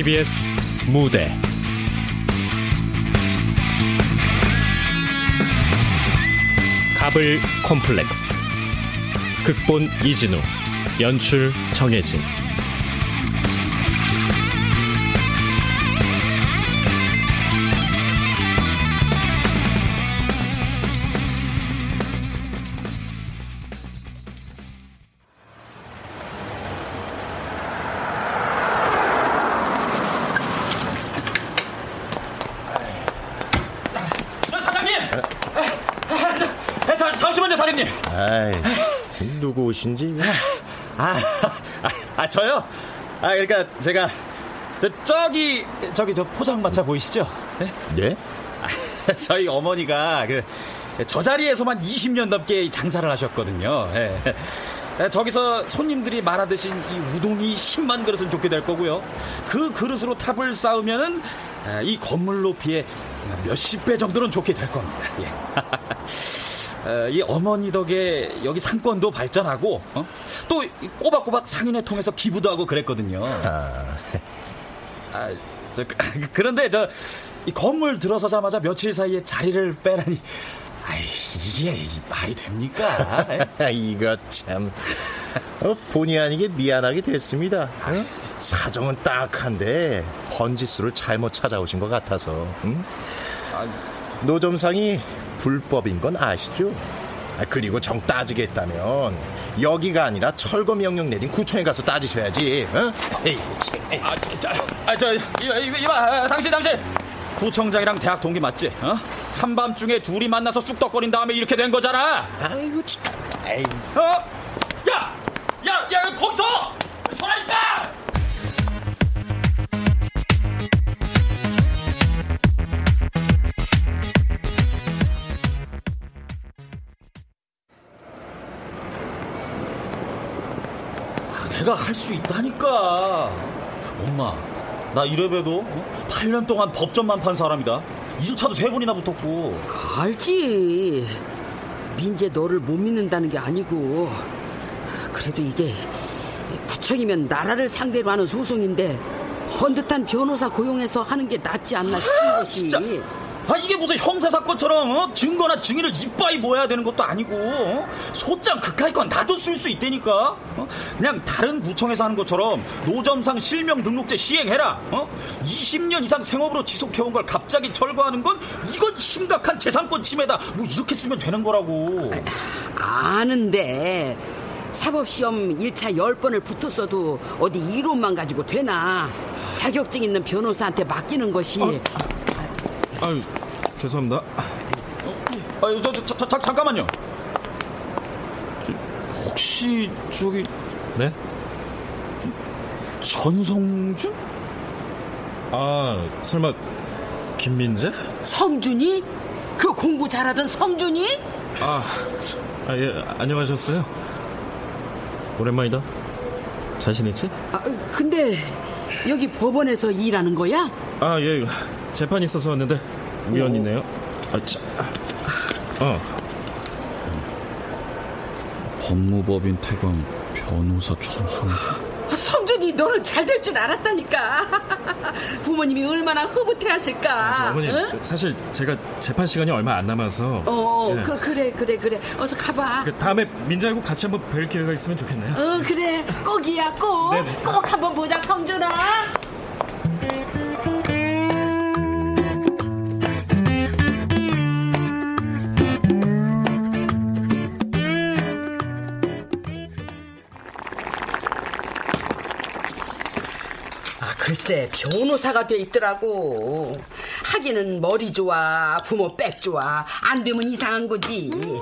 KBS 무대. 갑을 콤플렉스. 극본 이진우. 연출 정혜진 아, 그러니까 제가 저, 저기 저기 저 포장마차 보이시죠? 네? 네? 아, 저희 어머니가 그 저 자리에서만 20년 넘게 장사를 하셨거든요. 예. 저기서 손님들이 말하듯이 이 우동이 10만 그릇은 좋게 될 거고요. 그 그릇으로 탑을 쌓으면은 이 건물 높이에 몇십 배 정도는 좋게 될 겁니다. 예. 이 어머니 덕에 여기 상권도 발전하고 어? 또 꼬박꼬박 상인회 통해서 기부도 하고 그랬거든요. 아, 아 저, 그런데 저 이 건물 들어서자마자 며칠 사이에 자리를 빼라니. 아이, 이게 말이 됩니까? 이거 참 어, 본의 아니게 미안하게 됐습니다. 응? 사정은 딱한데 번지수를 잘못 찾아오신 것 같아서. 응? 아, 노점상이 불법인 건 아시죠? 아, 그리고 정 따지겠다면 여기가 아니라 철거 명령 내린 구청에 가서 따지셔야지. 어? 에이, 아, 저, 아, 저, 이봐, 이봐, 당신, 당신. 구청장이랑 대학 동기 맞지? 어? 한밤중에 둘이 만나서 쑥덕거린 다음에 이렇게 된 거잖아. 아이고, 진짜. 에이. 어? 야, 야, 야, 거기서 내가 할 수 있다니까. 엄마, 나 이래봬도 8년 동안 법전만 판 사람이다. 1차도 세 번이나 붙었고. 알지. 민재 너를 못 믿는다는 게 아니고. 그래도 이게 구청이면 나라를 상대로 하는 소송인데 헌듯한 변호사 고용해서 하는 게 낫지 않나 싶은 아, 것이. 진짜. 아 이게 무슨 형사 사건처럼 어? 증거나 증인을 이빠이 모아야 되는 것도 아니고 어? 소장 그까이 건 나도 쓸 수 있다니까 어? 그냥 다른 구청에서 하는 것처럼 노점상 실명 등록제 시행해라 20년 어? 이상 생업으로 지속해온 걸 갑자기 철거하는 건 이건 심각한 재산권 침해다 뭐 이렇게 쓰면 되는 거라고 아는데 사법시험 1차 10번을 붙었어도 어디 이론만 가지고 되나 자격증 있는 변호사한테 맡기는 것이 어, 아유, 죄송합니다. 어, 저, 저, 저, 저, 잠깐만요. 혹시 저기 네? 전성준? 아, 설마 김민재? 성준이? 그 공부 잘하던 성준이? 아, 아 예, 안녕하셨어요? 오랜만이다. 자신 있지? 아, 근데 여기 법원에서 일하는 거야? 아, 예. 재판 있어서 왔는데 우연이네요. 아, 참. 어. 법무법인 태광 변호사 전성주. 아, 성준이 너는 잘 될 줄 알았다니까. 부모님이 얼마나 흐뭇해하실까. 아, 어머니 응? 사실 제가 재판 시간이 얼마 안 남아서. 어, 예. 그 그래 그래 그래. 어서 가봐. 그 다음에 민자하고 같이 한번 뵐 기회가 있으면 좋겠네요. 어 그래 꼭이야 꼭. 네네. 꼭 한번 보자 성준아. 글쎄 변호사가 돼 있더라고. 하기는 머리 좋아 부모 백 좋아. 안 되면 이상한 거지. 음,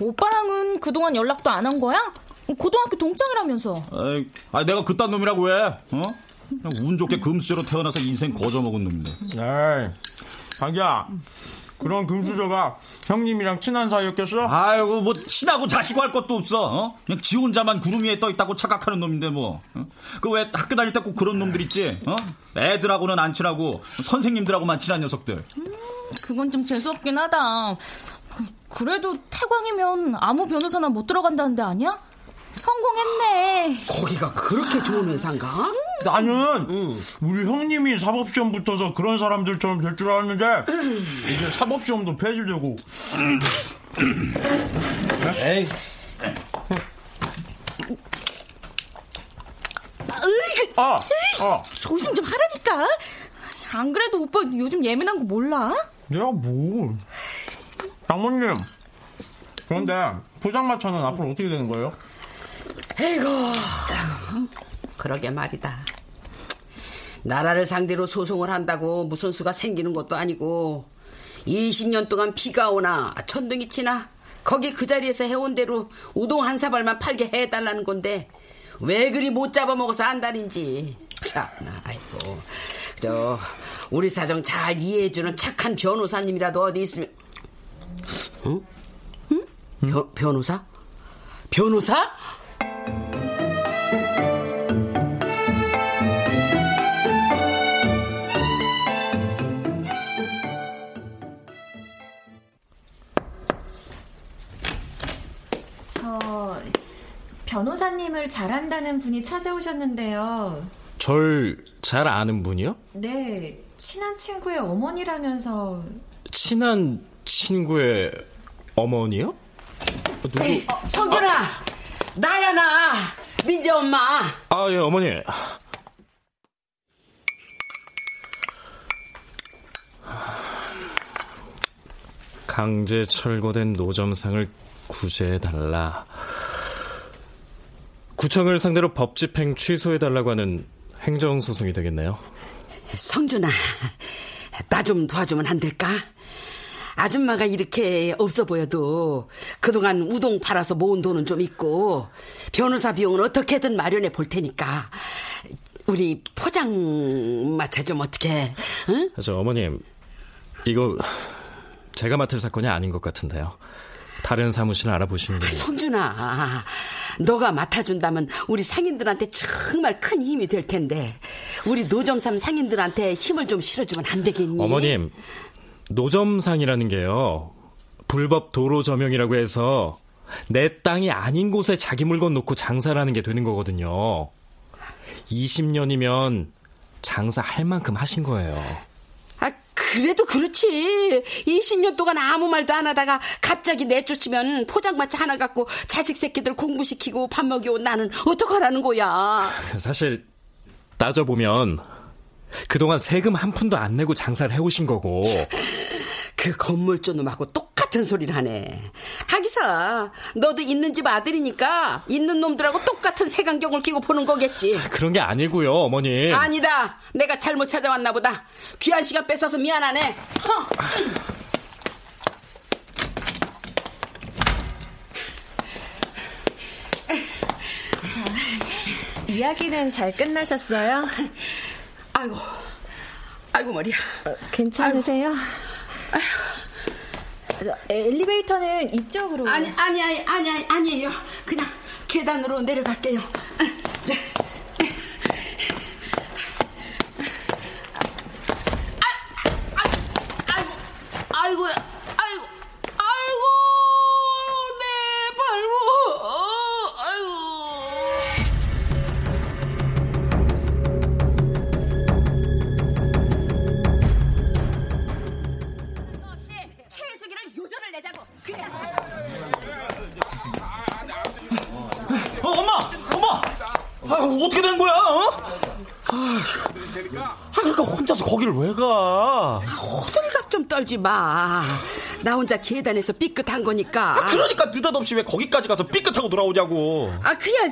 오빠랑은 그동안 연락도 안 한 거야? 고등학교 동창이라면서. 에이, 아 내가 그딴 놈이라고 해. 어? 운 좋게 금수저로 태어나서 인생 거저먹은 놈인데. 에이 자기야 그런 금수저가 형님이랑 친한 사이였겠어? 아이고 뭐 친하고 자시고 할 것도 없어. 어? 그냥 지 혼자만 구름 위에 떠 있다고 착각하는 놈인데 뭐. 어? 그왜 학교 다닐 때 꼭 그런 놈들 있지? 어? 애들하고는 안 친하고 선생님들하고만 친한 녀석들. 음, 그건 좀 재수 없긴 하다. 그래도 태광이면 아무 변호사나 못 들어간다는데 아니야? 성공했네. 거기가 그렇게 좋은 회사인가? 나는 우리 형님이 사법시험 붙어서 그런 사람들처럼 될 줄 알았는데 이제 사법시험도 폐지되고 에이 아, 아 조심 좀 하라니까. 안 그래도 오빠 요즘 예민한 거 몰라? 내가 뭐 장모님 그런데 포장마차는 앞으로 어떻게 되는 거예요? 에이고, 그러게 말이다. 나라를 상대로 소송을 한다고 무슨 수가 생기는 것도 아니고 20년 동안 비가 오나 천둥이 치나 거기 그 자리에서 해온 대로 우동 한 사발만 팔게 해달라는 건데 왜 그리 못 잡아먹어서 안달인지 참나 아이고 저 우리 사정 잘 이해해주는 착한 변호사님이라도 어디 있으면 응? 응? 변, 변호사? 변호사? 변호사님을 잘한다는 분이 찾아오셨는데요. 절 잘 아는 분이요? 네, 친한 친구의 어머니라면서 친한 친구의 어머니요? 누구? 어, 성준아 나야 나 민재 엄마 아, 예, 어머니. 강제 철거된 노점상을 구제해달라. 구청을 상대로 법 집행 취소해달라고 하는 행정소송이 되겠네요. 성준아 나 좀 도와주면 안 될까? 아줌마가 이렇게 없어 보여도 그동안 우동 팔아서 모은 돈은 좀 있고 변호사 비용은 어떻게든 마련해 볼 테니까 우리 포장마차 좀 어떻게 응? 저 어머님, 이거 제가 맡을 사건이 아닌 것 같은데요. 다른 사무실 알아보시는 게 성준아 너가 맡아준다면 우리 상인들한테 정말 큰 힘이 될 텐데 우리 노점삼 상인들한테 힘을 좀 실어주면 안 되겠니? 어머님, 노점상이라는 게요. 불법 도로 점용이라고 해서 내 땅이 아닌 곳에 자기 물건 놓고 장사를 하는 게 되는 거거든요. 20년이면 장사할 만큼 하신 거예요. 아, 그래도 그렇지. 20년 동안 아무 말도 안 하다가 갑자기 내쫓으면 포장마차 하나 갖고 자식 새끼들 공부시키고 밥 먹여온 나는 어떡하라는 거야. 사실 따져보면 그동안 세금 한 푼도 안 내고 장사를 해오신 거고 그 건물주 놈하고 똑같은 소리를 하네. 하기 사, 너도 있는 집 아들이니까 있는 놈들하고 똑같은 색안경을 끼고 보는 거겠지. 그런 게 아니고요, 어머님. 아니다. 내가 잘못 찾아왔나 보다. 귀한 시간 뺏어서 미안하네. 허. 이야기는 잘 끝나셨어요? 아이고, 아이고 머리야. 괜찮으세요? 저, 엘리베이터는 이쪽으로. 아니 아니 아니 아니 아니 아니에요. 그냥 계단으로 내려갈게요. 네. 아이고 아이고 아이고 아이고 어떻게 된 거야? 어? 아, 그러니까 혼자서 거기를 왜 가? 호들갑 좀 떨지 마. 나 혼자 계단에서 삐끗한 거니까. 그러니까 느닷없이 왜 거기까지 가서 삐끗하고 돌아오냐고. 아, 그야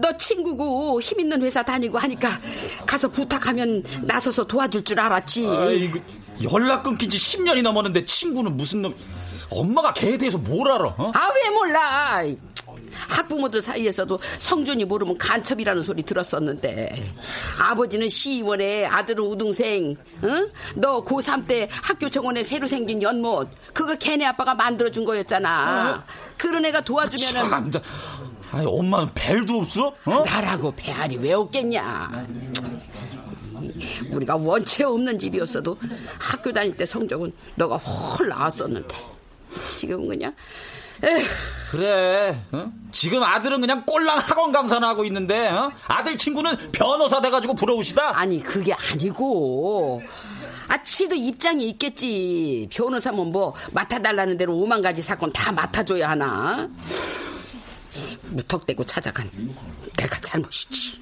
너 친구고 힘 있는 회사 다니고 하니까 가서 부탁하면 나서서 도와줄 줄 알았지. 아이고, 연락 끊긴 지 10년이 넘었는데 친구는 무슨 놈. 엄마가 걔에 대해서 뭘 알아? 어? 아, 왜 몰라? 학부모들 사이에서도 성준이 모르면 간첩이라는 소리 들었었는데 아버지는 시의원에 아들은 우등생 응? 너 고3 때 학교 정원에 새로 생긴 연못 그거 걔네 아빠가 만들어준 거였잖아 그런 애가 도와주면은 참, 나- 아니, 엄마는 벨도 없어? 어? 나라고 배알이 왜 없겠냐 우리가 원체 없는 집이었어도 학교 다닐 때 성적은 너가 헐 나왔었는데 지금 그냥 그래. 어? 지금 아들은 그냥 꼴랑 학원 강사나 하고 있는데 어? 아들 친구는 변호사 돼가지고 부러우시다. 아니 그게 아니고 아 치도 입장이 있겠지 변호사면 뭐 맡아달라는 대로 오만 가지 사건 다 맡아줘야 하나 무턱대고 찾아간 내가 잘못이지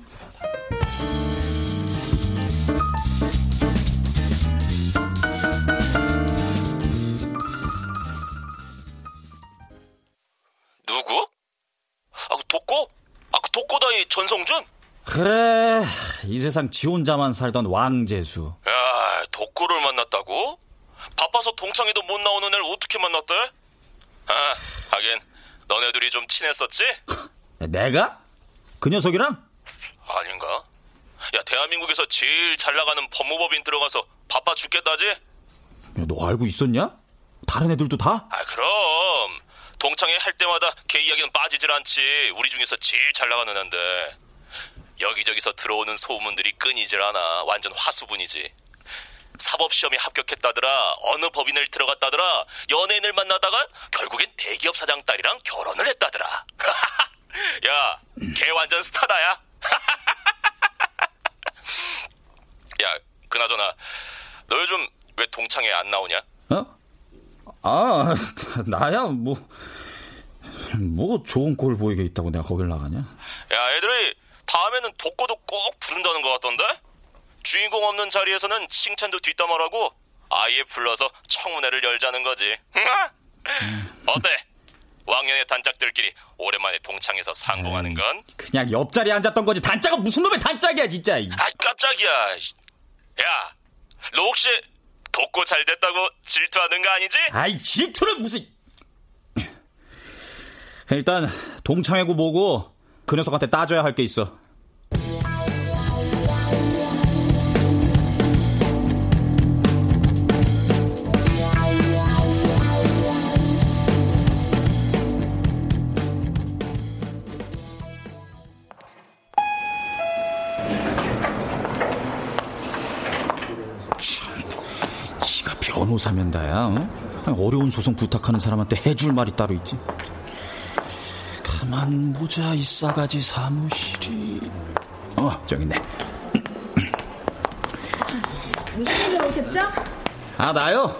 아, 그 독고? 아, 그 독고다이 전성준? 그래. 이 세상 지 혼자만 살던 왕재수. 야, 독고를 만났다고? 바빠서 동창회도 못 나오는 애를 어떻게 만났대? 아, 하긴 너네 둘이 좀 친했었지? 내가? 그 녀석이랑? 아닌가? 야, 대한민국에서 제일 잘 나가는 법무법인 들어가서 바빠 죽겠다지? 야, 너 알고 있었냐? 다른 애들도 다? 아, 그럼. 동창회 할 때마다 걔 이야기는 빠지질 않지. 우리 중에서 제일 잘 나가는 애인데. 여기저기서 들어오는 소문들이 끊이질 않아. 완전 화수분이지. 사법시험에 합격했다더라. 어느 법인을 들어갔다더라. 연예인을 만나다가 결국엔 대기업 사장 딸이랑 결혼을 했다더라. 야, 걔 완전 스타다, 야. 야, 그나저나, 너 요즘 왜 동창회 안 나오냐? 어? 아, 나야, 뭐, 뭐 좋은 꼴 보이게 있다고 내가 거길 나가냐? 야, 애들이 다음에는 독고도 꼭 부른다는 것 같던데? 주인공 없는 자리에서는 칭찬도 뒷담화라고 아예 불러서 청문회를 열자는 거지. 어때? 왕년의 단짝들끼리 오랜만에 동창에서 상봉하는 건? 그냥 옆자리에 앉았던 거지. 단짝은 무슨 놈의 단짝이야, 진짜. 아, 깜짝이야. 야, 너 혹시 독고 잘 됐다고 질투하는 거 아니지? 아이, 질투는 무슨. 일단, 동창회고 뭐고, 그 녀석한테 따져야 할 게 있어. 변호사면 다야, 어? 어려운 소송 부탁하는 사람한테 해줄 말이 따로 있지. 가만 보자, 이 싸가지 사무실이. 어, 저기 있네. 무슨 일로 오셨죠? 아, 나요?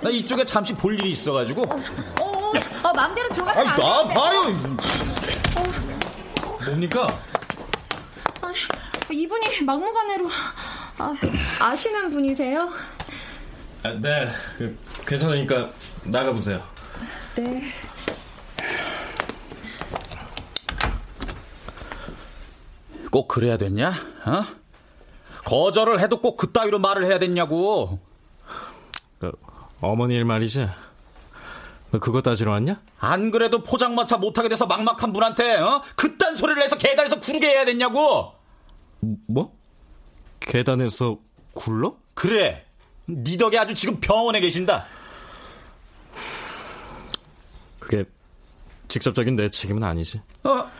나 이쪽에 잠시 볼 일이 있어가지고. 어, 어, 어 마음대로 들어가시면 안나 되는데. 봐요. 뭡니까? 아, 이분이 막무가내로 아, 아시는 분이세요? 아, 네, 그, 괜찮으니까 나가보세요. 네. 꼭 그래야 됐냐? 어? 거절을 해도 꼭 그따위로 말을 해야 됐냐고. 그, 어머니 일 말이지. 너 그거 따지러 왔냐? 안 그래도 포장마차 못하게 돼서 막막한 분한테 어? 그딴 소리를 해서 계단에서 구르게 해야 됐냐고. 뭐? 계단에서 굴러? 그래. 네 덕에 아주 지금 병원에 계신다. 그게 직접적인 내 책임은 아니지. 어?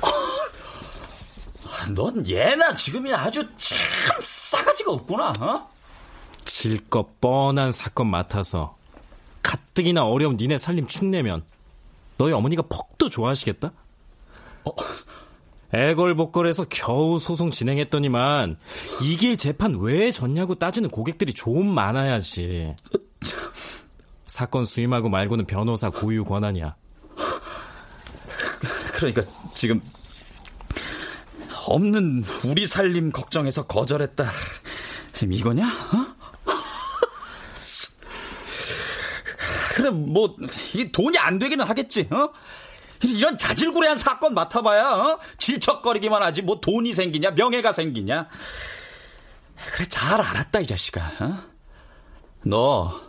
넌 예나 지금이나 아주 참 싸가지가 없구나. 어? 질것 뻔한 사건 맡아서 가뜩이나 어려운 니네 살림 축내면 너희 어머니가 퍽도 좋아하시겠다? 어? 애걸복걸해서 겨우 소송 진행했더니만 이길 재판 왜 졌냐고 따지는 고객들이 좀 많아야지. 사건 수임하고 말고는 변호사 고유 권한이야. 그러니까 지금 없는 우리 살림 걱정해서 거절했다. 지금 이거냐? 어? 그래 뭐 이 돈이 안 되기는 하겠지. 어? 이런 자질구레한 사건 맡아봐야 어? 질척거리기만 하지 뭐 돈이 생기냐 명예가 생기냐. 그래 잘 알았다 이 자식아. 어? 너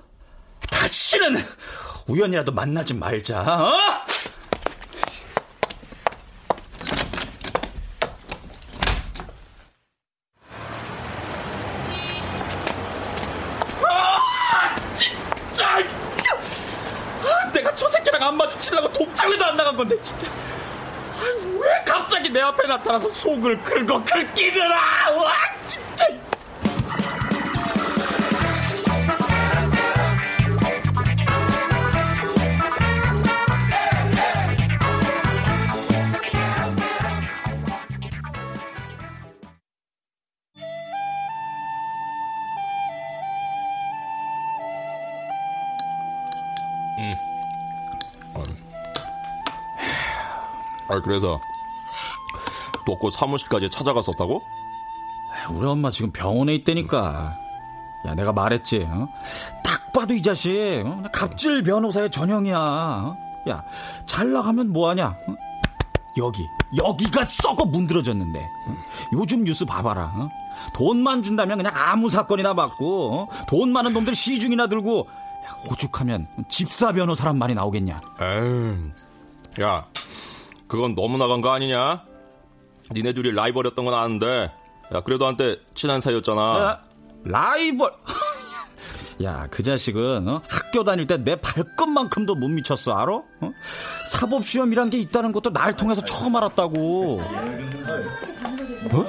다시는 우연이라도 만나지 말자. 어? 앞에 나타나서 속을 긁어 긁기더라! 와 진짜! 음. 아, 그래서 또그 사무실까지 찾아갔었다고? 우리 엄마 지금 병원에 있다니까. 야, 내가 말했지. 어? 딱 봐도 이 자식 어? 갑질 변호사의 전형이야. 어? 야, 잘 나가면 뭐하냐? 어? 여기, 여기가 썩어 문드러졌는데. 어? 요즘 뉴스 봐봐라. 어? 돈만 준다면 그냥 아무 사건이나 받고 어? 돈 많은 놈들 시중이나 들고 오죽하면 집사 변호사란 말이 나오겠냐? 에이, 야, 그건 너무 나간 거 아니냐? 니네 둘이 라이벌이었던 건 아는데, 야, 그래도 한때 친한 사이였잖아. 야, 라이벌? 야, 그 자식은 어? 학교 다닐 때 내 발끝만큼도 못 미쳤어, 알아? 어? 사법 시험이란 게 있다는 것도 날 통해서 처음 알았다고. 어?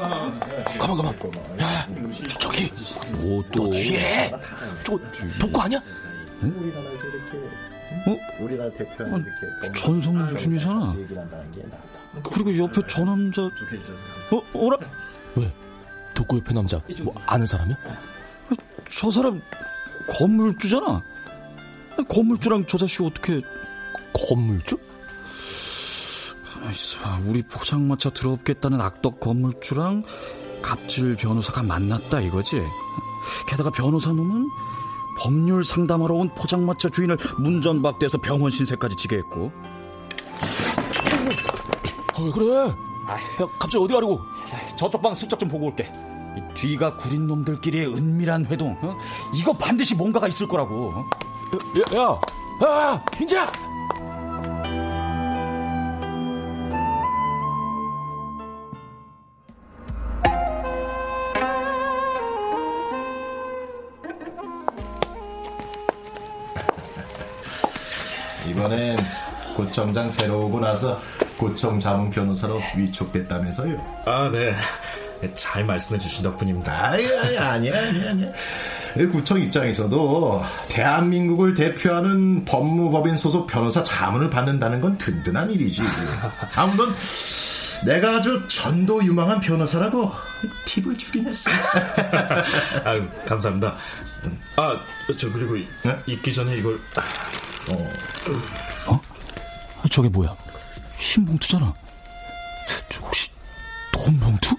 가만 가만. 야, 저, 저기. 뭐 또? 뒤에. 저 독고 아니야? 응? 우리나라에서 이렇게 어? 우리나라 대표하는 아, 이렇게 전성준이잖아. 그리고 옆에 저 남자. 어, 어라? 왜? 독고 옆에 남자 뭐 아는 사람이야? 저 사람 건물주잖아. 건물주랑 저 자식이 어떻게 건물주? 있어. 우리 포장마차 들어옵겠다는 악덕 건물주랑 갑질 변호사가 만났다 이거지. 게다가 변호사 놈은 법률 상담하러 온 포장마차 주인을 문전박대해서 병원 신세까지 지게 했고. 어, 왜 그래? 아, 야, 갑자기 어디 가려고? 저쪽 방 슬쩍 좀 보고 올게. 뒤가 구린 놈들끼리의 은밀한 회동. 어? 이거 반드시 뭔가가 있을 거라고. 어? 야, 야, 야, 민재야. 이번엔 고청장 새로 오고 나서 고청 자문 변호사로 위촉됐다면서요? 아, 네. 잘 말씀해 주신 덕분입니다. 아니, 아니, 아니야, 아니야, 아니야. 구청 입장에서도 대한민국을 대표하는 법무법인 소속 변호사 자문을 받는다는 건 든든한 일이지. 아무튼 내가 아주 전도 유망한 변호사라고 팁을 주긴 했어. 아, 감사합니다. 아, 저 그리고 네? 있기 전에 이걸 어. 어? 저게 뭐야? 흰 봉투잖아. 저 혹시 돈 봉투?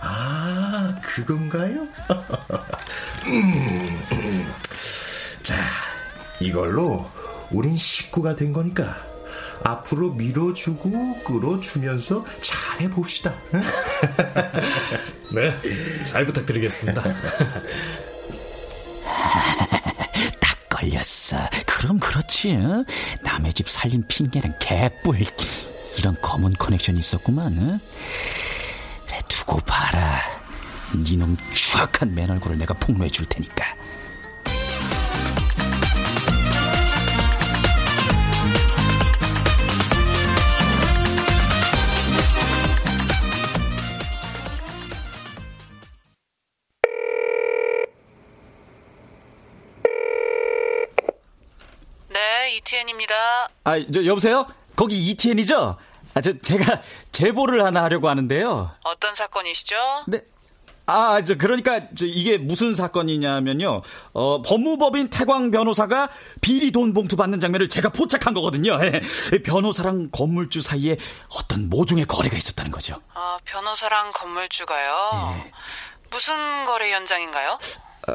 아, 그건가요? 자, 이걸로 우린 식구가 된 거니까 앞으로 밀어주고 끌어주면서 잘 해봅시다. 네, 잘 부탁드리겠습니다. 딱 걸렸어. 그럼 그렇지. 어? 남의 집 살림 핑계는 개뿔. 이런 검은 커넥션이 있었구만. 어? 그래, 두고 봐라. 니놈 추악한 맨 얼굴을 내가 폭로해 줄 테니까. 아, 저 여보세요? 거기 ETN이죠? 아, 저 제가 제보를 하나 하려고 하는데요. 어떤 사건이시죠? 네. 아, 저 그러니까 저 이게 무슨 사건이냐면요. 어, 법무법인 태광 변호사가 비리 돈 봉투 받는 장면을 제가 포착한 거거든요. 예. 변호사랑 건물주 사이에 어떤 모종의 거래가 있었다는 거죠. 아, 변호사랑 건물주가요? 예. 무슨 거래 현장인가요?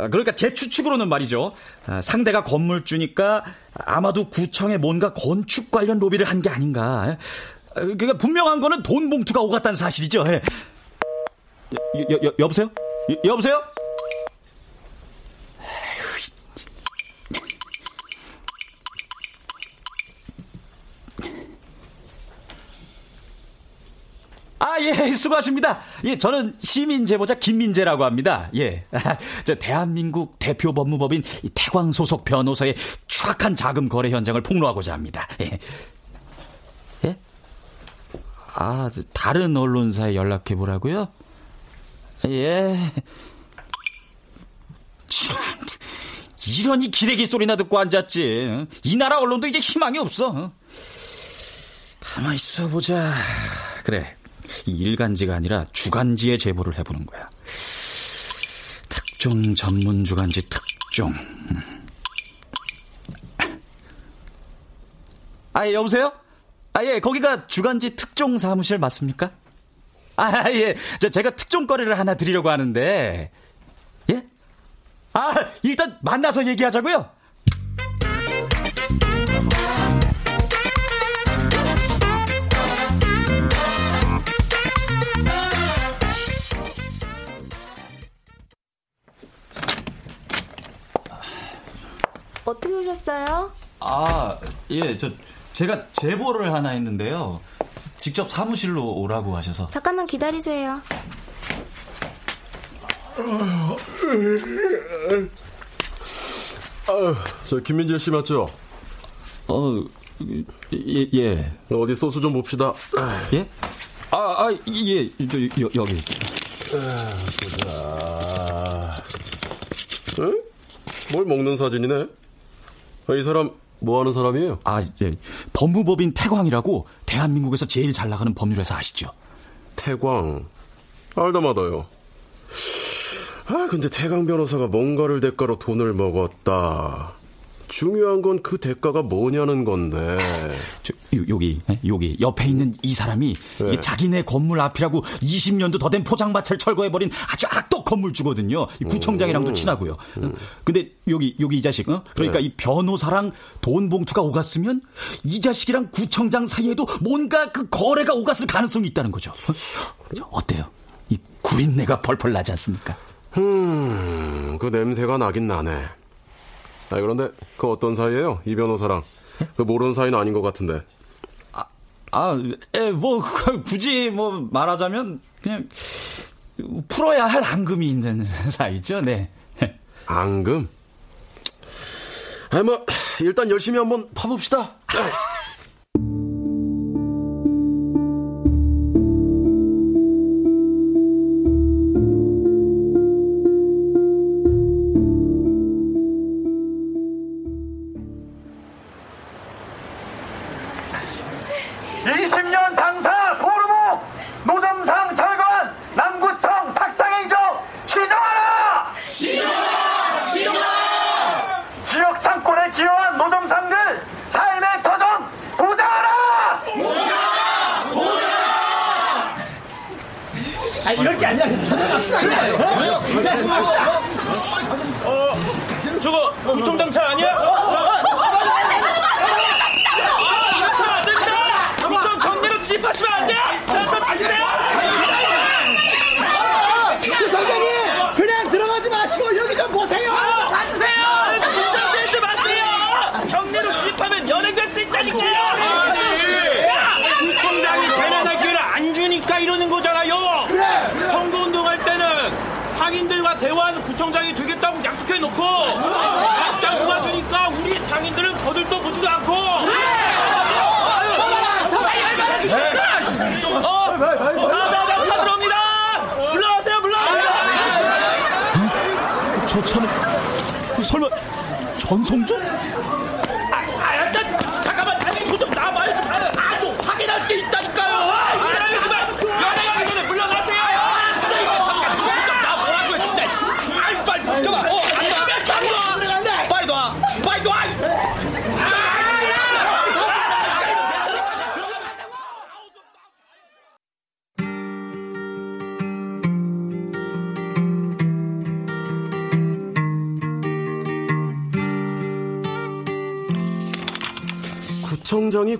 아, 그러니까 제 추측으로는 말이죠. 아, 상대가 건물주니까 아마도 구청에 뭔가 건축 관련 로비를 한 게 아닌가. 아, 그러니까 분명한 거는 돈 봉투가 오갔다는 사실이죠. 예. 여, 여, 여보세요? 여, 여보세요? 아, 예, 수고하십니다. 예, 저는 시민 제보자 김민재라고 합니다. 예. 저 대한민국 대표 법무법인 태광 소속 변호사의 추악한 자금 거래 현장을 폭로하고자 합니다. 예. 예? 아, 다른 언론사에 연락해 보라고요? 예. 참, 이러니 기레기 소리나 듣고 앉았지. 이 나라 언론도 이제 희망이 없어. 가만 있어 보자. 그래. 일간지가 아니라 주간지에 제보를 해보는 거야. 딱 특종 전문 주간지 특종. 아, 예, 여보세요? 아, 예, 거기가 주간지 특종 사무실 맞습니까? 아, 예. 저, 제가 특종 거래를 하나 드리려고 하는데. 예? 아, 일단 만나서 얘기하자고요. 어떻게 오셨어요? 아, 예, 저 제가 제보를 하나 했는데요. 직접 사무실로 오라고 하셔서. 잠깐만 기다리세요. 아, 저 김민재 씨 맞죠? 어, 예, 예. 어디 소스 좀 봅시다. 예? 아, 아, 예, 저, 여, 여 기. 보자. 응? 뭘 먹는 사진이네? 아, 이 사람 뭐 하는 사람이에요? 아, 예. 법무법인 태광이라고 대한민국에서 제일 잘 나가는 법률회사 아시죠? 태광. 알다 마다요. 아, 근데 태광 변호사가 뭔가를 대가로 돈을 먹었다. 중요한 건 그 대가가 뭐냐는 건데. 저, 여기, 여기, 옆에 있는 이 사람이 네. 자기네 건물 앞이라고 20년도 더 된 포장마차를 철거해버린 아주 악덕 건물주거든요. 구청장이랑도 음. 친하고요. 음. 근데 여기, 여기 이 자식, 어? 그러니까 네. 이 변호사랑 돈 봉투가 오갔으면 이 자식이랑 구청장 사이에도 뭔가 그 거래가 오갔을 가능성이 있다는 거죠. 어? 어때요? 이 구린내가 펄펄 나지 않습니까? 음, 그 냄새가 나긴 나네. 아, 그런데 그 어떤 사이예요? 이 변호사랑. 그 모르는 사이는 아닌 것 같은데. 아, 아, 에, 뭐, 굳이 뭐 말하자면 그냥 풀어야 할 앙금이 있는 사이죠, 네. 앙금? 아, 뭐, 일단 열심히 한번 파봅시다. 전성준? 구청장이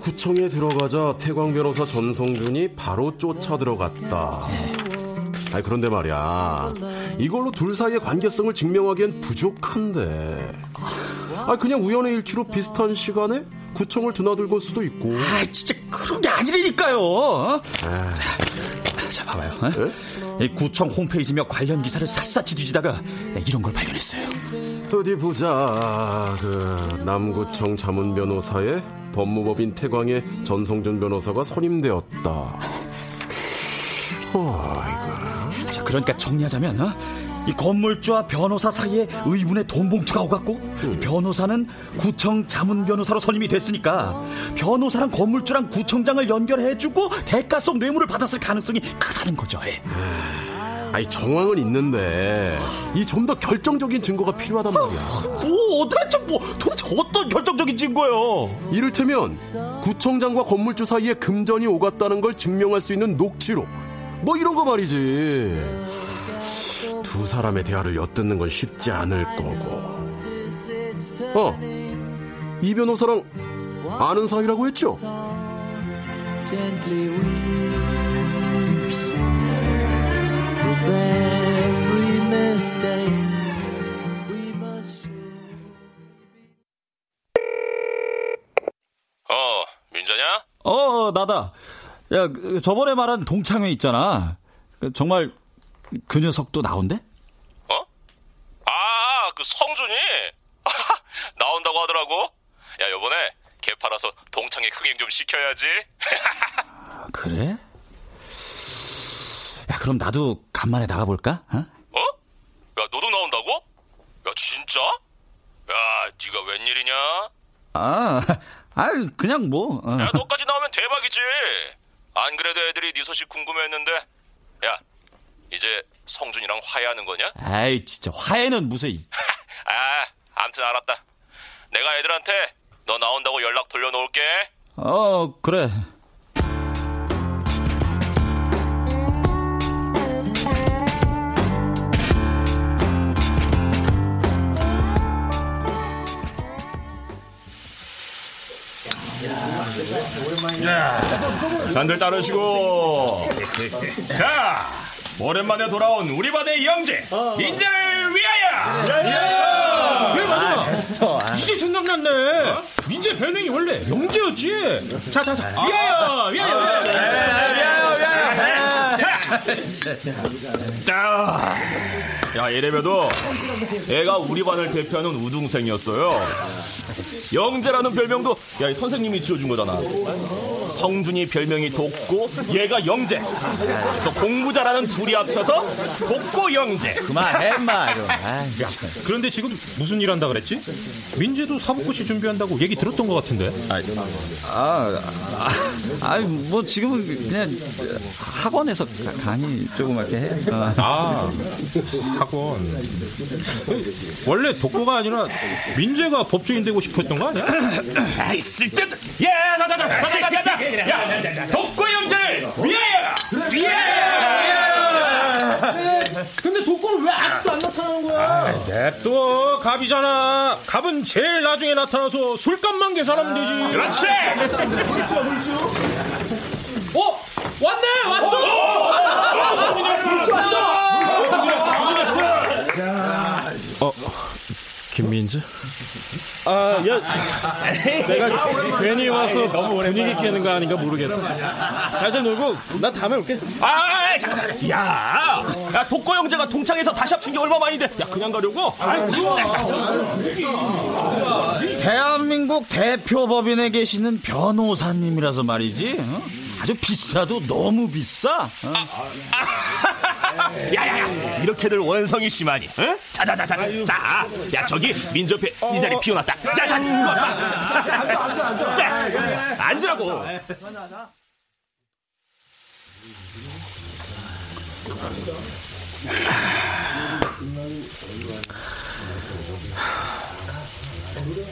구청에 들어가자 태광 변호사 전성준이 바로 쫓아 들어갔다. 아니 그런데 말이야 이걸로 둘 사이의 관계성을 증명하기엔 부족한데. 아 그냥 우연의 일치로 비슷한 시간에 구청을 드나들고 수도 있고. 아 진짜 그런 게 아니라니까요. 어? 아. 자 봐봐요. 어? 이 구청 홈페이지며 관련 기사를 샅샅이 뒤지다가 이런 걸 발견했어요. 어디 보자. 그 남구청 자문 변호사의 법무법인 태광의 전성준 변호사가 선임되었다. 어, 이거. 자, 그러니까 정리하자면, 어? 이 건물주와 변호사 사이에 의문의 돈 봉투가 오갔고, 음. 변호사는 구청 자문 변호사로 선임이 됐으니까, 변호사랑 건물주랑 구청장을 연결해주고, 대가성 뇌물을 받았을 가능성이 크다는 거죠. 예. 아니 정황은 있는데 이 좀 더 결정적인 증거가 필요하단 말이야. 뭐 도대체 뭐 도대체 어떤 결정적인 증거요? 이를테면 구청장과 건물주 사이에 금전이 오갔다는 걸 증명할 수 있는 녹취록. 뭐 이런 거 말이지. 두 사람의 대화를 엿듣는 건 쉽지 않을 거고. 어, 이 변호사랑 아는 사이라고 했죠? 어, 민자냐? 어, 나다. 야, 그 저번에 말한 동창회 있잖아. 그 정말 그 녀석도 나온대? 어? 아, 그 성준이? 나온다고 하더라고. 야, 요번에 개 팔아서 동창회 흥행 좀 시켜야지. 그래? 야, 그럼 나도 간만에 나가볼까? 어? 어? 야, 너도 나온다고? 야, 진짜? 야, 네가 웬일이냐? 아, 아, 그냥 뭐. 어. 야, 너까지 나오면 대박이지. 안 그래도 애들이 네 소식 궁금해했는데. 야, 이제 성준이랑 화해하는 거냐? 아이, 진짜 화해는 무슨. 아, 암튼 알았다. 내가 애들한테 너 나온다고 연락 돌려놓을게. 어, 그래. 자, 잔들 따르시고. 자, 오랜만에 돌아온 우리 반의 영재, 민재를 위하여! 그래 맞아. 됐어. 이제 생각났네. 민재 별명이 원래 영재였지. 자 자 자. 위하여 위하여 위하여 위하여. 자, 야, 이래봬도 애가 우리 반을 대표하는 우등생이었어요. 영재라는 별명도 야, 이 선생님이 지어준 거잖아. 성준이 별명이 독고, 얘가 영재. 그래서 공부 잘하는 둘이 합쳐서 독고 영재. 그만해, 마. 야, 그런데 지금 무슨 일 한다 그랬지? 민재도 사법고시 준비한다고 얘기 들었던 것 같은데. 아, 아, 아, 뭐 지금은 그냥 학원에서 가- 강의 조그맣게 해. 어. 아, 학원. 원래 독고가 아니라 민재가 법조인 되고 싶어 했던 거 아니야? 아이, 쓸데없어. 야, 나, 나, 나, 나, 나, 나, 나, 야, 야, 독고 영재를 위하여! 근데 독고는 왜 아직도 안 나타나는 거야? 냅둬 갑이잖아. 갑은 제일 나중에 나타나서 술값만 계산하면 되지. 그렇지! 어? 왔네 왔어. 어 김민재? 아, 야, 내가 괜히 와서 분위기 깨는 거 아닌가 모르겠다. 잘들 놀고 나 다음에 올게. 아, 잠깐, 잠깐. 야, 야, 독고 영재가 동창에서 다시 합친 게 얼마 만인데, 야, 그냥 가려고? 아, 진짜. 대한민국 대표 법인에 계시는 변호사님이라서 말이지. 어? 아주 비싸도 너무 비싸. 어? 야야야, 이렇게들 원성이 심하니, 응? 자자자자, 자, 야 저기 민저패 이 자리 비워놨다. 자자, 이거 봐. 자, 앉으라고.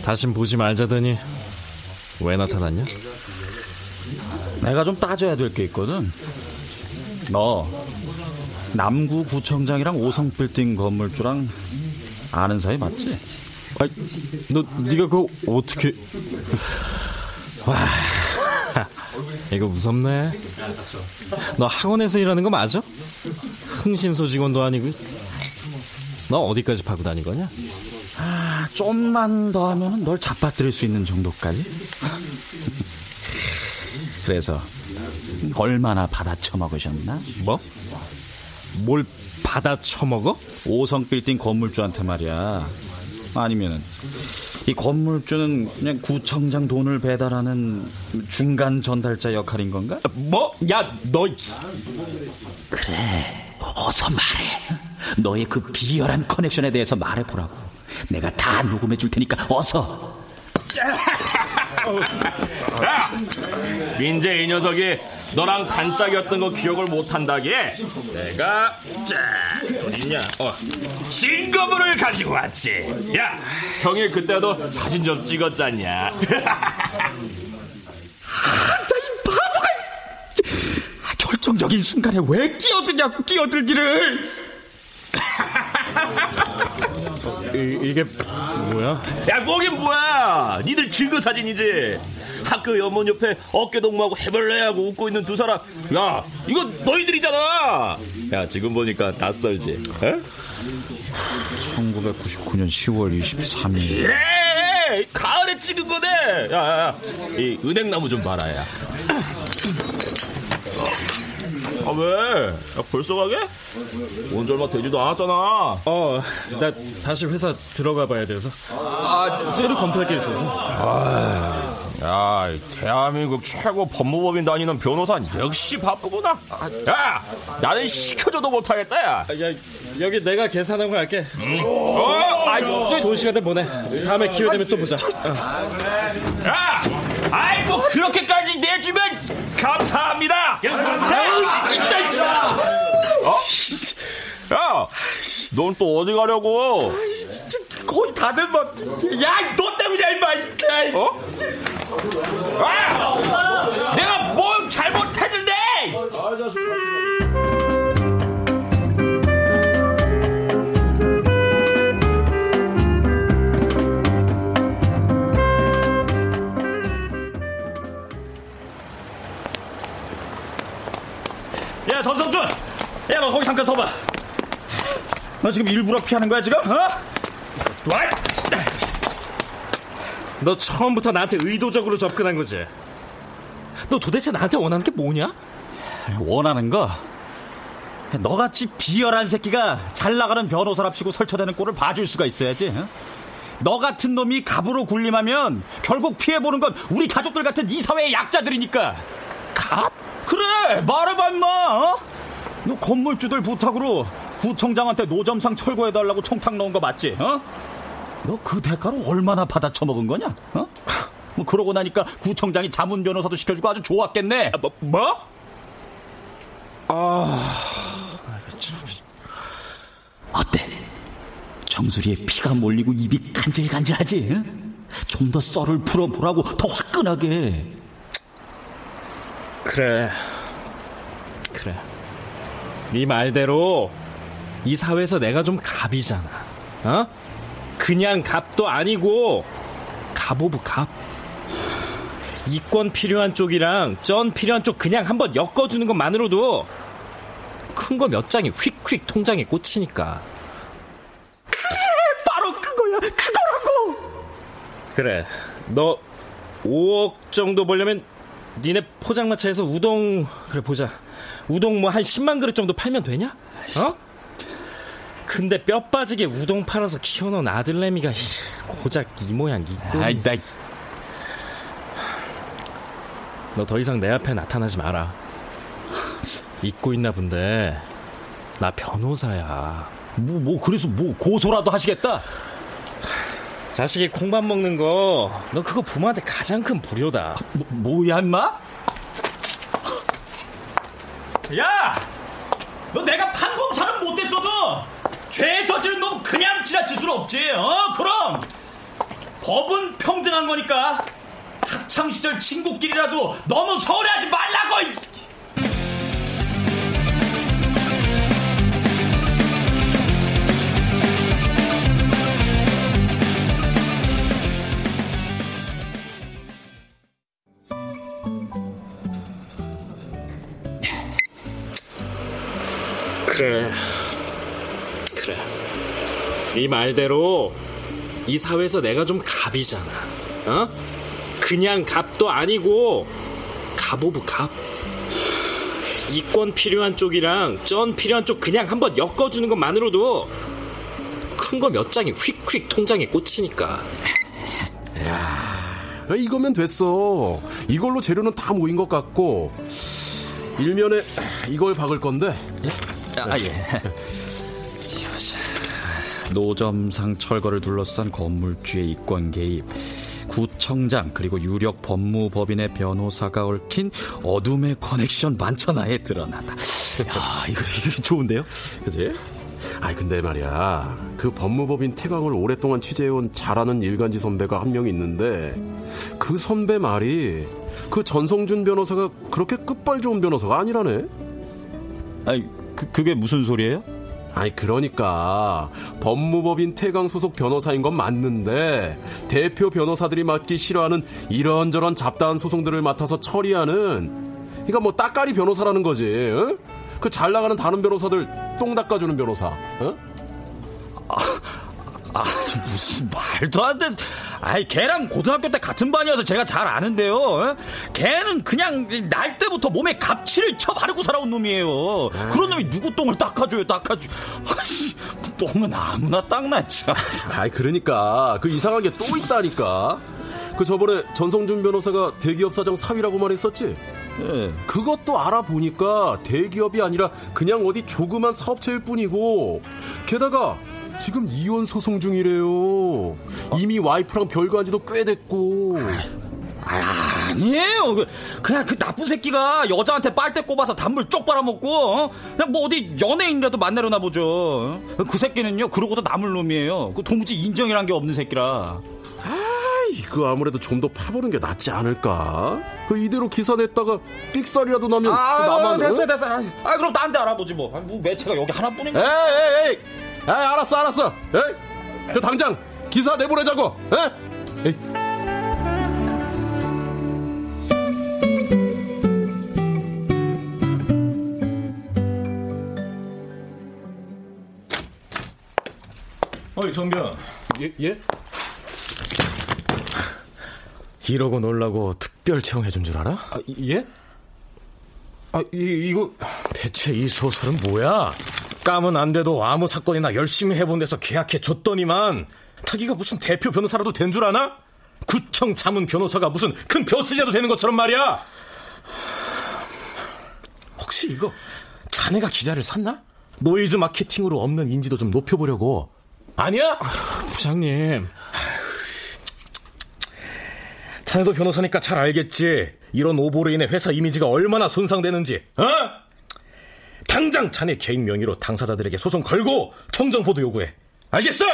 다신 보지 말자더니 왜 나타났냐? 내가 좀 따져야 될 게 있거든. 너 남구 구청장이랑 오성 빌딩 건물주랑 아는 사이 맞지? 아니, 너 네가 그거 어떻게? 와, 이거 무섭네. 너 학원에서 일하는 거 맞아? 흥신소 직원도 아니고. 너 어디까지 파고 다닌 거냐? 아, 좀만 더 하면 널 잡아뜨릴 수 있는 정도까지? 그래서 얼마나 받아 처먹으셨나? 뭐? 뭘 받아 처먹어? 오성 빌딩 건물주한테 말이야. 아니면은 이 건물주는 그냥 구청장 돈을 배달하는 중간 전달자 역할인 건가? 뭐? 야, 너 그래. 어서 말해. 너의 그 비열한 커넥션에 대해서 말해 보라고. 내가 다 녹음해 줄 테니까 어서. 야, 민재 이 녀석이 너랑 단짝이었던 거 기억을 못한다기에 내가 자 어딨냐? 어, 증거물을 가지고 왔지. 야, 형이 그때도 사진 좀 찍었잖냐? 결정적인 순간에 왜 끼어드냐고 끼어들기를 이, 이게 뭐야? 야 뭐긴 뭐야? 니들 증거 사진이지? 학교 연못 옆에 어깨 동무하고 해벌레하고 웃고 있는 두 사람. 야 이거 너희들이잖아! 야 지금 보니까 낯설지? 에? 1999년 10월 23일. 그래 가을에 찍은 거네! 야 야 야 이 은행나무 좀 봐라 야 아, 왜? 야, 벌써 가게? 온 지 얼마 되지도 않았잖아. 어, 나 다시 회사 들어가 봐야 돼서. 아, 새로 검토할 게 있어서. 아, 야, 대한민국 최고 법무법인 다니는 변호사는 역시 바쁘구나. 야, 나는 시켜줘도 못하겠다, 야. 야, 여기 내가 계산하고 갈게. 음. 어, 아이, 좋은 시간들 보내. 다음에 기회 되면 또 보자. 어. 야, 아이, 뭐, 그렇게까지 내주면 감사합니다. 야, 진짜, 어? 야, 넌 또 어디 가려고? 거의 다들 뭐, 야, 너 때문이야, 임마. 어? 아! 내가 뭘 잘못했는데! 야, 전성준! 야, 너 거기 잠깐 서봐. 너 지금 일부러 피하는 거야, 지금? 어? 와! 너 처음부터 나한테 의도적으로 접근한 거지? 너 도대체 나한테 원하는 게 뭐냐? 원하는 거? 너같이 비열한 새끼가 잘 나가는 변호사랍시고 설쳐대는 꼴을 봐줄 수가 있어야지. 어? 너 같은 놈이 갑으로 군림하면 결국 피해보는 건 우리 가족들 같은 이 사회의 약자들이니까. 갑? 그래, 말해봐, 임마. 어? 너 건물주들 부탁으로 구청장한테 노점상 철거해달라고 청탁 넣은 거 맞지? 어? 너 그 대가로 얼마나 받아 처먹은 거냐? 어? 뭐 그러고 나니까 구청장이 자문 변호사도 시켜주고 아주 좋았겠네. 아, 뭐? 뭐? 아, 어때? 정수리에 피가 몰리고 입이 간질간질하지? 좀더 썰을 풀어보라고 더 화끈하게. 그래. 그래. 네 말대로 이 사회에서 내가 좀 갑이잖아. 어? 그냥 갑도 아니고 갑오브 갑. 이권 필요한 쪽이랑 쩐 필요한 쪽 그냥 한번 엮어주는 것만으로도 큰 거 몇 장이 휙휙 통장에 꽂히니까. 바로 그거야, 그거라고! 그래, 너 5억 정도 벌려면 니네 포장마차에서 우동 그래 보자. 우동 뭐 한 10만 그릇 정도 팔면 되냐? 어? 근데 뼈 빠지게 우동 팔아서 키워놓은 아들내미가 고작 이 모양 이 아이, 나... 너더 이상 내 앞에 나타나지 마라. 잊고 있나 본데 나 변호사야. 뭐, 뭐 그래서 뭐 고소라도 하시겠다? 자식이 콩밥 먹는 거 너 그거 부모한테 가장 큰 불효다. 뭐, 뭐야 인마? 야! 너 내가 판검사는 못했어도 죄 저지른 놈 그냥 지나칠 수는 없지 어 그럼 법은 평등한 거니까 학창 시절 친구끼리라도 너무 서운해하지 말라고 그래. 그래. 네 말대로 이 사회에서 내가 좀 갑이잖아. 어? 그냥 갑도 아니고 갑 of 갑. 이권 필요한 쪽이랑 쩐 필요한 쪽 그냥 한번 엮어주는 것만으로도 큰 거 몇 장이 휙휙 통장에 꽂히니까. 야, 이거면 됐어. 이걸로 재료는 다 모인 것 같고 일면에 이걸 박을 건데. 아, 예. 노점상 철거를 둘러싼 건물주의 이권 개입, 구청장 그리고 유력 법무법인의 변호사가 얽힌 어둠의 커넥션 만천하에 드러나다. 야, 이거, 이거 좋은데요? 그지? 아이 근데 말이야 그 법무법인 태광을 오랫동안 취재해온 잘하는 일간지 선배가 한 명 있는데 그 선배 말이 그 전성준 변호사가 그렇게 끝발 좋은 변호사가 아니라네. 아니 그, 그게 무슨 소리예요? 아니 그러니까 법무법인 태강 소속 변호사인 건 맞는데 대표 변호사들이 맡기 싫어하는 이런저런 잡다한 소송들을 맡아서 처리하는 그러니까 뭐 따까리 변호사라는 거지. 응? 그잘 나가는 다른 변호사들 똥 닦아주는 변호사. 응? 아, 아, 무슨 말도 안 돼. 아이, 걔랑 고등학교 때 같은 반이어서 제가 잘 아는데요. 어? 걔는 그냥 날 때부터 몸에 갑치를 쳐 바르고 살아온 놈이에요. 아. 그런 놈이 누구 똥을 닦아줘요, 닦아줘. 아씨, 똥은 아무나 닦나, 참. 아이, 그러니까. 그 이상한 게 또 있다니까. 그 저번에 전성준 변호사가 대기업 사장 사위라고 말했었지? 네. 그것도 알아보니까 대기업이 아니라 그냥 어디 조그만 사업체일 뿐이고 게다가 지금 이혼 소송 중이래요. 이미 와이프랑 별거한 지도 꽤 됐고. 아니에요. 그, 그냥 그 나쁜 새끼가 여자한테 빨대 꼽아서 단물 쪽 빨아먹고, 어? 그냥 뭐 어디 연예인이라도 만나려나 보죠. 그 새끼는요, 그러고도 남을 놈이에요. 그 도무지 인정이란 게 없는 새끼라. 그 아무래도 좀 더 파보는 게 낫지 않을까? 그 이대로 기사 냈다가 삑살이라도 나면 아, 그 나만 됐어 어? 됐어. 아 그럼 딴 데 알아보지 뭐. 뭐 매체가 여기 하나뿐인가? 에이 에이 에이. 에이 알았어 알았어. 에이. 그 당장 기사 내보내자고. 에이. 에이. 어이 정변. 예 예? 이러고 놀라고 특별 채용해준 줄 알아? 아, 예? 아, 이, 이거 대체 이 소설은 뭐야? 까면 안 돼도 아무 사건이나 열심히 해본 데서 계약해 줬더니만 자기가 무슨 대표 변호사라도 된 줄 아나? 구청 자문 변호사가 무슨 큰 벼슬이라도 되는 것처럼 말이야. 혹시 이거 자네가 기자를 샀나? 노이즈 마케팅으로 없는 인지도 좀 높여보려고. 아니야? 부장님. 자네도 변호사니까 잘 알겠지. 이런 오보로 인해 회사 이미지가 얼마나 손상되는지. 어? 당장 자네 개인 명의로 당사자들에게 소송 걸고 청정 보도 요구해. 알겠어?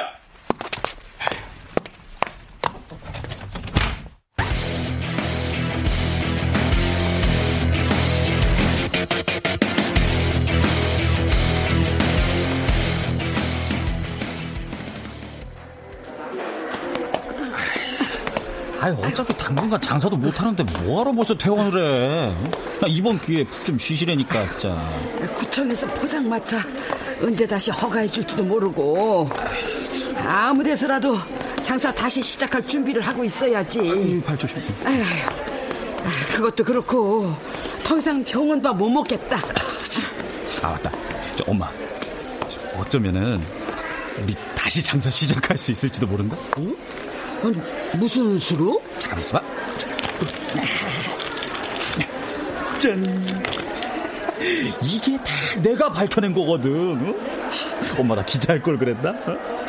아니 어차피 당분간 장사도 못하는데 뭐하러 벌써 퇴원을 해 이번 기회에 푹 좀 쉬시라니까 진짜 구청에서 포장마차 언제 다시 허가해 줄지도 모르고 아무 데서라도 장사 다시 시작할 준비를 하고 있어야지 발 조심 그것도 그렇고 더 이상 병원밥 못 먹겠다 아 맞다 저, 엄마 어쩌면은 우리 다시 장사 시작할 수 있을지도 모른다 응? 아니, 무슨 수로? 잠깐만 있어봐. 짠. 이게 다 내가 밝혀낸 거거든. 어? 엄마 나 기자할 걸 그랬나? 어?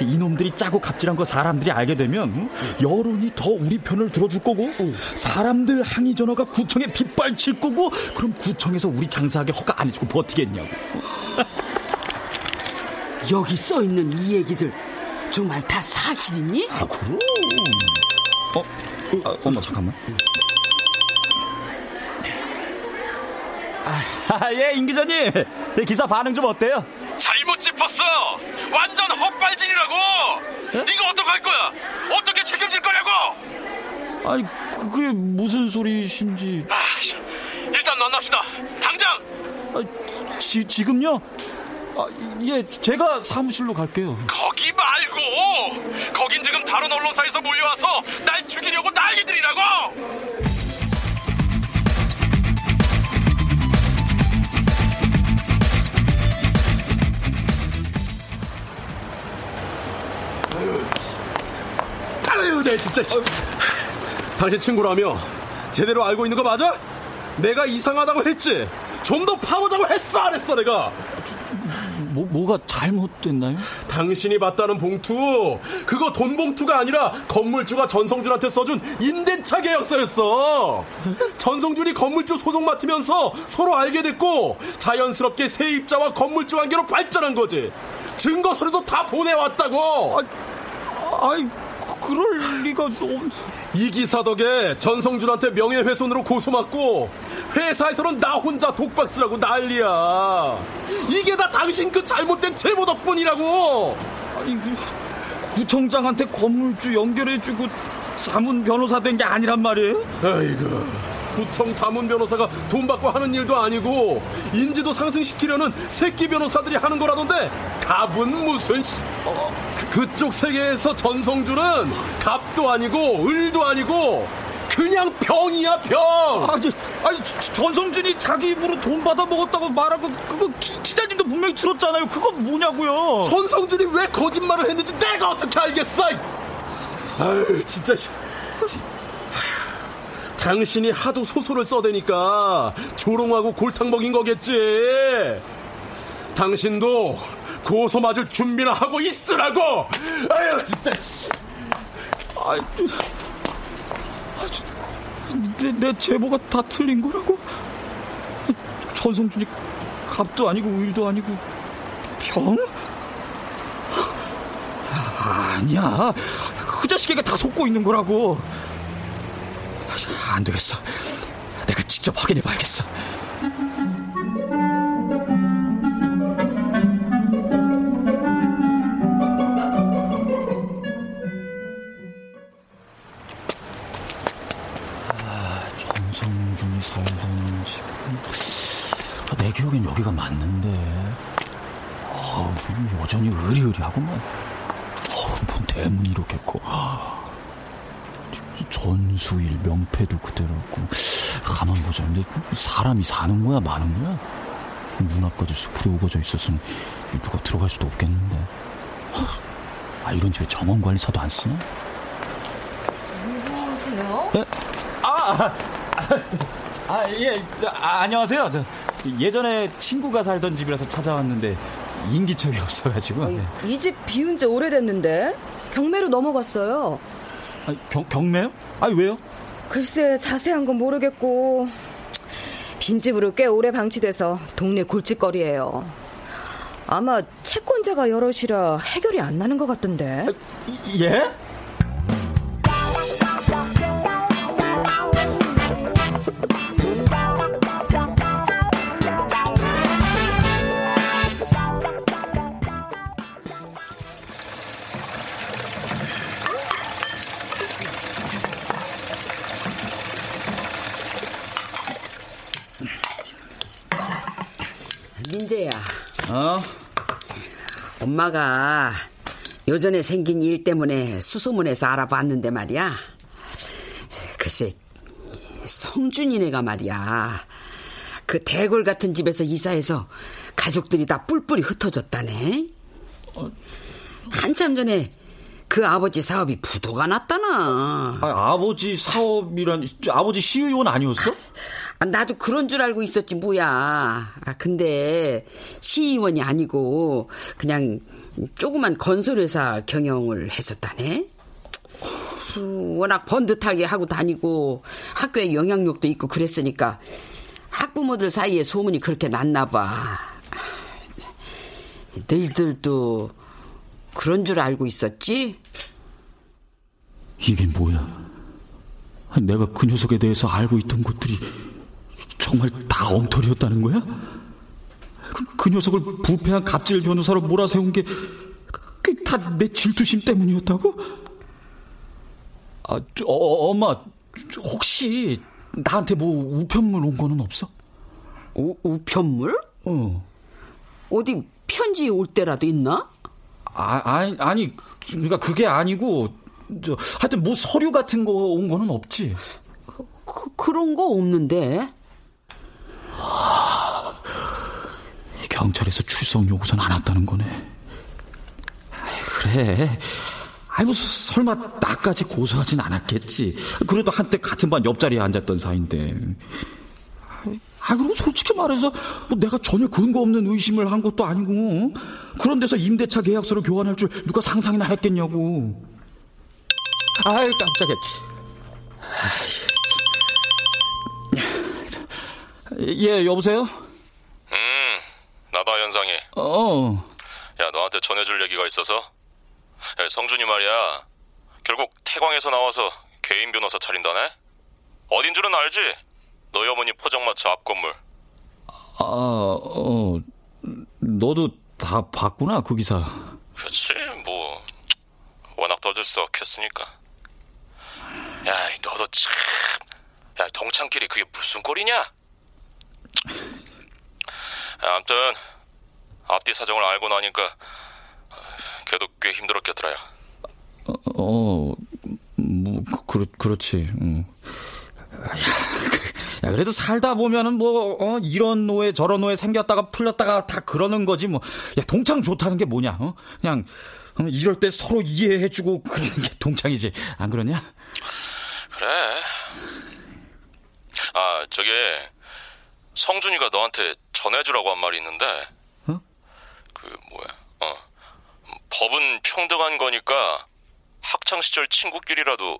이놈들이 짜고 갑질한 거 사람들이 알게 되면 어? 여론이 더 우리 편을 들어줄 거고 사람들 항의 전화가 구청에 빗발칠 거고 그럼 구청에서 우리 장사하게 허가 안 해주고 버티겠냐고. 여기 써 있는 이 얘기들 정말 다 사실이니? 아, 그럼. 어? 아, 엄마, 잠깐만. 아, 예, 임 기자님. 기사 반응 좀 어때요? 잘못 짚었어. 완전 헛발질이라고. 네? 네가 어떡할 거야? 어떻게 책임질 거냐고? 아니, 그게 무슨 소리신지. 아, 일단 만납시다. 당장. 아, 지, 지금요? 아, 예, 제가 사무실로 갈게요. 거기 말고! 거긴 지금 다른 언론사에서 몰려와서 날 죽이려고 난리들이라고! 아유, 내 네, 진짜. 당신 친구라며 제대로 알고 있는 거 맞아? 내가 이상하다고 했지? 좀 더 파보자고 했어 안 했어 내가 뭐, 뭐가 잘못됐나요? 당신이 받다는 봉투, 그거 돈 봉투가 아니라 건물주가 전성준한테 써준 임대차 계약서였어. 전성준이 건물주 소송 맡으면서 서로 알게 됐고, 자연스럽게 세입자와 건물주 관계로 발전한 거지. 증거 서류도 다 보내왔다고! 아, 아이, 그럴 리가 너무... 이 기사 덕에 전성준한테 명예훼손으로 고소받고 회사에서는 나 혼자 독박 쓰라고 난리야. 이게 다 당신 그 잘못된 제보 덕분이라고. 아니 그 구청장한테 건물주 연결해주고 자문 변호사 된 게 아니란 말이에요? 아이고. 구청 자문 변호사가 돈 받고 하는 일도 아니고 인지도 상승시키려는 새끼 변호사들이 하는 거라던데 갑은 무슨 어, 그쪽 세계에서 전성주는 갑도 아니고 을도 아니고 그냥 병이야 병. 아니, 아니 전성준이 자기 입으로 돈 받아 먹었다고 말하고 그거 기, 자님도 분명히 들었잖아요. 그건 뭐냐고요? 전성준이 왜 거짓말을 했는지 내가 어떻게 알겠어? 아유 진짜. 당신이 하도 소설을 써대니까 조롱하고 골탕 먹인 거겠지. 당신도 고소 맞을 준비나 하고 있으라고. 아유 진짜. 아, 내, 내 제보가 다 틀린 거라고? 전성준이 갑도 아니고 을도 아니고 병? 아니야. 그 자식에게 다 속고 있는 거라고. 안 되겠어. 내가 직접 확인해 봐야겠어. 아, 전성준이 살던 집. 아, 내 기억엔 여기가 맞는데. 아, 여전히 으리으리하구만. 어, 뭔 대문이 이렇게 있고. 전수일 명패도 그대로고 가만 보자 근데 사람이 사는 거야 마는 거야 문 앞까지 숲으로 우거져 있어서 누가 들어갈 수도 없겠는데 아 이런 집에 정원 관리사도 안 쓰나? 누구세요? 네? 아, 아, 아, 예, 아, 안녕하세요. 저, 예전에 친구가 살던 집이라서 찾아왔는데 인기척이 없어가지고. 네. 이집 비운 지 오래됐는데 경매로 넘어갔어요. 아, 경, 경매요? 아 왜요? 글쎄 자세한 건 모르겠고 빈집으로 꽤 오래 방치돼서 동네 골칫거리예요. 아마 채권자가 여럿이라 해결이 안 나는 것 같던데. 예? 엄마가 요전에 생긴 일 때문에 수소문해서 알아봤는데 말이야. 글쎄, 성준이네가 말이야. 그 대골 같은 집에서 이사해서 가족들이 다 뿔뿔이 흩어졌다네. 한참 전에 그 아버지 사업이 부도가 났다나. 아, 아버지 사업이란 아버지 시의원 아니었어? 아, 나도 그런 줄 알고 있었지 뭐야. 아, 근데 시의원이 아니고 그냥 조그만 건설회사 경영을 했었다네. 워낙 번듯하게 하고 다니고 학교에 영향력도 있고 그랬으니까 학부모들 사이에 소문이 그렇게 났나 봐. 너희들도 그런 줄 알고 있었지? 이게 뭐야? 내가 그 녀석에 대해서 알고 있던 것들이 정말 다 엉터리였다는 거야? 그, 그 녀석을 부패한 갑질 변호사로 몰아세운 게다내 질투심 때문이었다고? 아, 저, 어, 엄마, 혹시 나한테 뭐 우편물 온 거는 없어? 우, 우편물? 어. 어디 편지 올 때라도 있나? 아, 아니, 아니, 그러니까 그게 아니고, 저, 하여튼 뭐 서류 같은 거 온 거는 없지. 그, 그런 거 없는데. 하, 경찰에서 출석 요구서는 안 왔다는 거네. 아이, 그래. 아이, 뭐, 설마 나까지 고소하진 않았겠지. 그래도 한때 같은 반 옆자리에 앉았던 사이인데. 아, 아, 그리고 솔직히 말해서 뭐 내가 전혀 근거 없는 의심을 한 것도 아니고 그런 데서 임대차 계약서를 교환할 줄 누가 상상이나 했겠냐고. 아이, 깜짝이야. 예, 여보세요? 음, 나다, 현상이. 어. 야, 너한테 전해줄 얘기가 있어서. 야, 성준이 말이야. 결국 태광에서 나와서 개인 변호사 차린다네? 어딘 줄은 알지? 너희 어머니 포장마차 앞 건물. 아, 어, 너도 다 봤구나, 그 기사. 그렇지, 뭐. 워낙 떠들썩했으니까. 야, 너도 참. 야, 동창끼리 그게 무슨 꼴이냐? 야, 아무튼 앞뒤 사정을 알고 나니까 걔도 꽤 힘들었겠더라야. 어, 어 뭐, 그, 그렇지. 응. 야, 그래도 살다 보면은 뭐, 어, 이런 노예, 저런 노예 생겼다가 풀렸다가 다 그러는 거지, 뭐. 야, 동창 좋다는 게 뭐냐, 어? 그냥, 어, 이럴 때 서로 이해해주고 그러는 게 동창이지. 안 그러냐? 그래. 아, 저게, 성준이가 너한테 전해주라고 한 말이 있는데, 어? 그, 뭐야, 어. 법은 평등한 거니까, 학창시절 친구끼리라도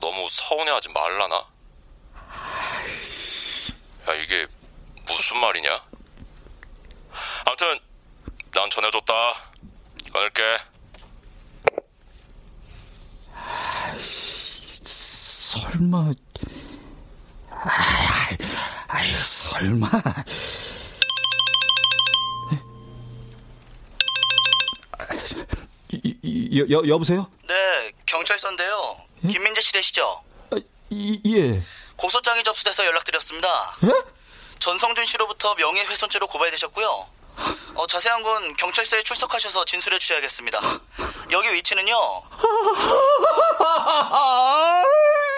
너무 서운해하지 말라나? 야, 이게 무슨 말이냐? 아무튼, 난 전해줬다. 끊을게. 설마. 아이, 아이, 설마. 여, 여, 여보세요? 네, 경찰서인데요. 예? 김민재 씨 되시죠? 아, 이, 예. 고소장이 접수돼서 연락드렸습니다. 예? 전성준 씨로부터 명예훼손죄로 고발되셨고요. 어, 자세한 건 경찰서에 출석하셔서 진술해 주셔야겠습니다. 여기 위치는요.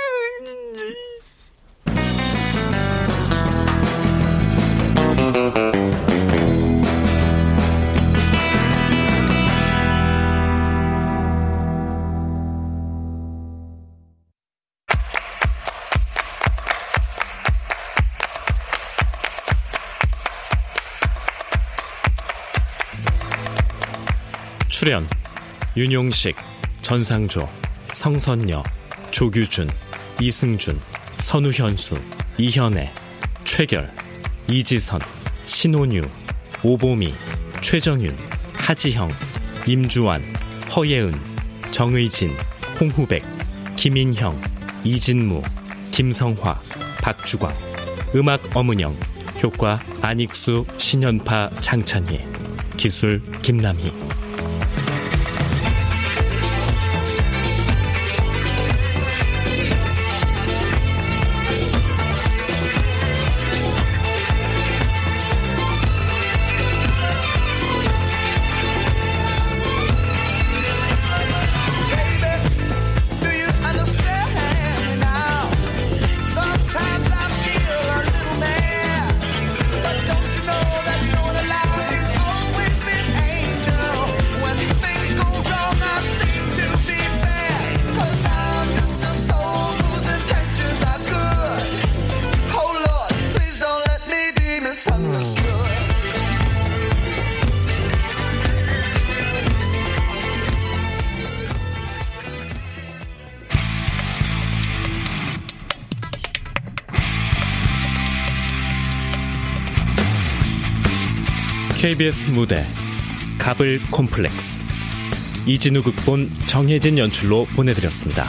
출연 윤용식, 전상조, 성선녀, 조규준, 이승준, 선우현수, 이현애, 최결, 이지선, 신혼유, 오보미, 최정윤, 하지형, 임주환, 허예은, 정의진, 홍후백, 김인형, 이진무, 김성화, 박주광, 음악 어문영, 효과 안익수, 신연파, 장찬희, 기술 김남희. KBS 무대 가블 콤플렉스 이진우 극본 정혜진 연출로 보내드렸습니다.